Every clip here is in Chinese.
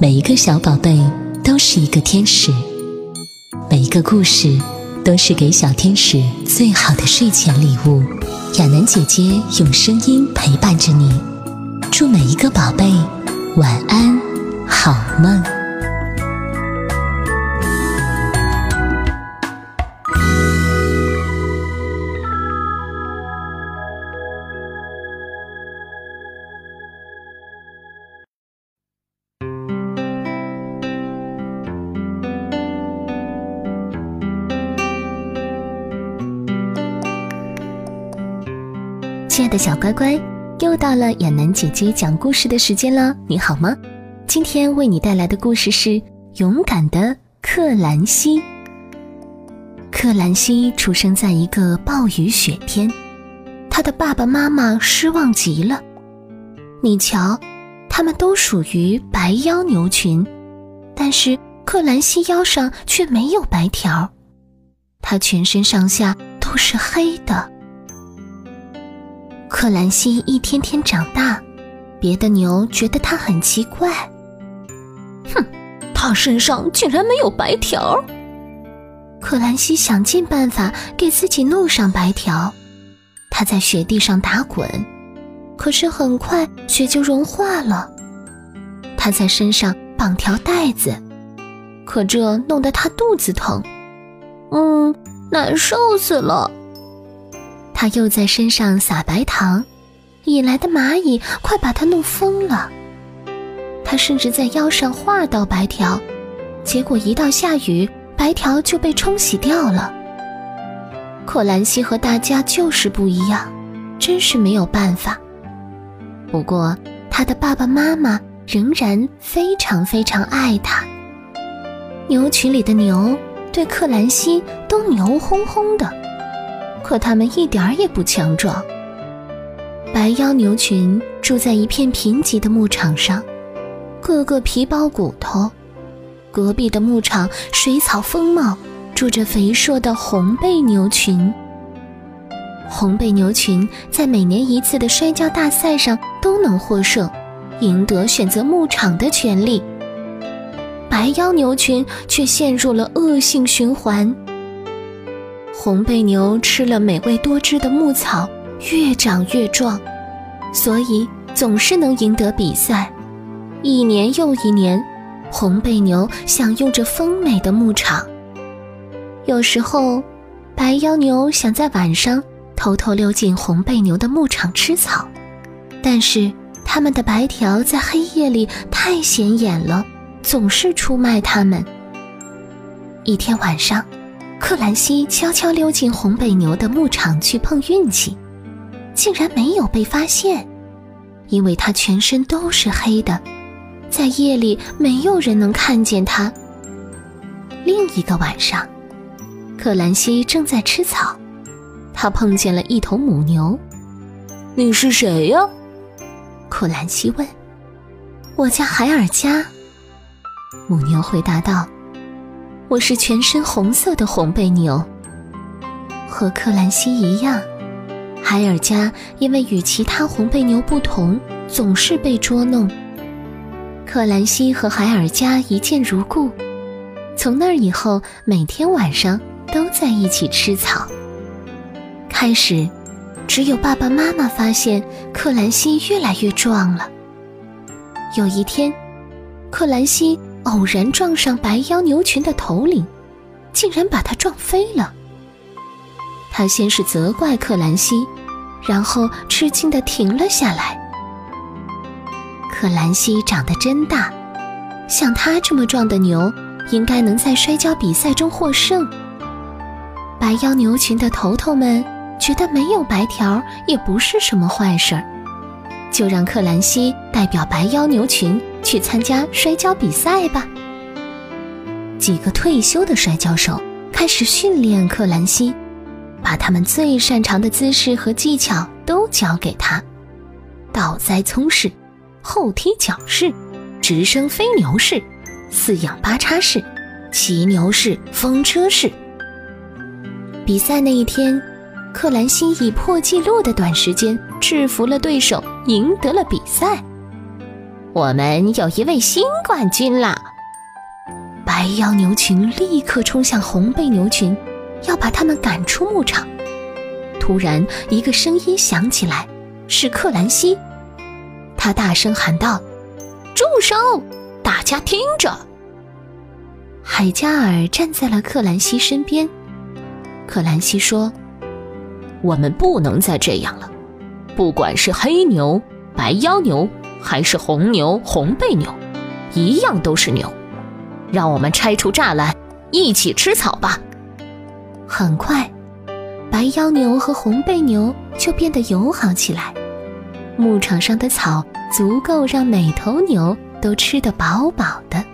每一个小宝贝都是一个天使，每一个故事都是给小天使最好的睡前礼物。亚楠姐姐用声音陪伴着你，祝每一个宝贝晚安，好梦。的小乖乖，又到了亚楠姐姐讲故事的时间了。你好吗？今天为你带来的故事是《勇敢的克兰西》。克兰西出生在一个暴雨雪天，他的爸爸妈妈失望极了。你瞧，他们都属于白腰牛群，但是克兰西腰上却没有白条，他全身上下都是黑的。克兰西一天天长大，别的牛觉得他很奇怪。哼，他身上竟然没有白条。克兰西想尽办法给自己弄上白条。他在雪地上打滚，可是很快雪就融化了。他在身上绑条带子，可这弄得他肚子疼，嗯，难受死了。他又在身上撒白糖，引来的蚂蚁快把他弄疯了。他甚至在腰上画道白条，结果一到下雨，白条就被冲洗掉了。可兰西和大家就是不一样，真是没有办法。不过他的爸爸妈妈仍然非常非常爱他。牛群里的牛对克兰西都牛哄哄的。可它们一点儿也不强壮。白腰牛群住在一片贫瘠的牧场上，个个皮包骨头。隔壁的牧场水草丰茂，住着肥硕的红背牛群。红背牛群在每年一次的摔跤大赛上都能获胜，赢得选择牧场的权利。白腰牛群却陷入了恶性循环。红背牛吃了美味多汁的牧草，越长越壮，所以总是能赢得比赛。一年又一年，红背牛享用着丰美的牧场。有时候，白腰牛想在晚上偷偷溜进红背牛的牧场吃草，但是它们的白条在黑夜里太显眼了，总是出卖它们。一天晚上。克兰西悄悄溜进红背牛的牧场去碰运气，竟然没有被发现，因为他全身都是黑的，在夜里没有人能看见他。另一个晚上，克兰西正在吃草，他碰见了一头母牛。“你是谁呀？”克兰西问。“我叫海尔加。”母牛回答道。我是全身红色的红背牛，和克兰西一样。海尔加因为与其他红背牛不同，总是被捉弄。克兰西和海尔加一见如故，从那以后，每天晚上都在一起吃草。开始，只有爸爸妈妈发现克兰西越来越壮了。有一天，克兰西。偶然撞上白腰牛群的头领，竟然把他撞飞了。他先是责怪克兰西，然后吃惊地停了下来。克兰西长得真大，像他这么壮的牛，应该能在摔跤比赛中获胜。白腰牛群的头头们觉得没有白条也不是什么坏事儿，就让克兰西代表白腰牛群。去参加摔跤比赛吧。几个退休的摔跤手开始训练克兰西，把他们最擅长的姿势和技巧都教给他：倒栽葱式、后踢脚式、直升飞牛式、四仰八叉式、骑牛式、风车式。比赛那一天，克兰西以破纪录的短时间制服了对手，赢得了比赛。我们有一位新冠军啦！白腰牛群立刻冲向红背牛群，要把他们赶出牧场。突然，一个声音响起来，是克兰西。他大声喊道：“住手！大家听着！”海加尔站在了克兰西身边。克兰西说：“我们不能再这样了，不管是黑牛、白腰牛，还是红牛、红背牛，一样都是牛。让我们拆除栅栏，一起吃草吧。”很快，白腰牛和红背牛就变得友好起来。牧场上的草足够让每头牛都吃得饱饱的。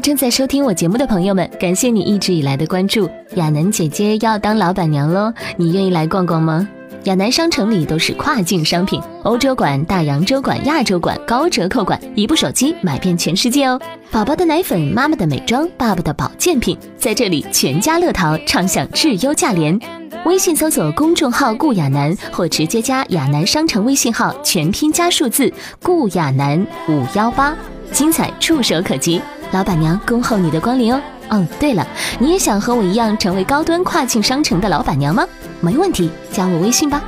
正在收听我节目的朋友们，感谢你一直以来的关注。亚楠姐姐要当老板娘喽，你愿意来逛逛吗？亚楠商城里都是跨境商品，欧洲馆、大洋洲馆、亚洲馆高折扣馆，一部手机买遍全世界哦。宝宝的奶粉、妈妈的美妆、爸爸的保健品，在这里全家乐淘畅享质优价廉。微信搜索公众号“顾亚楠”或直接加亚楠商城微信号，全拼加数字“顾亚楠五幺八”，精彩触手可及。老板娘恭候你的光临哦！哦，对了，你也想和我一样成为高端跨境商城的老板娘吗？没问题，加我微信吧。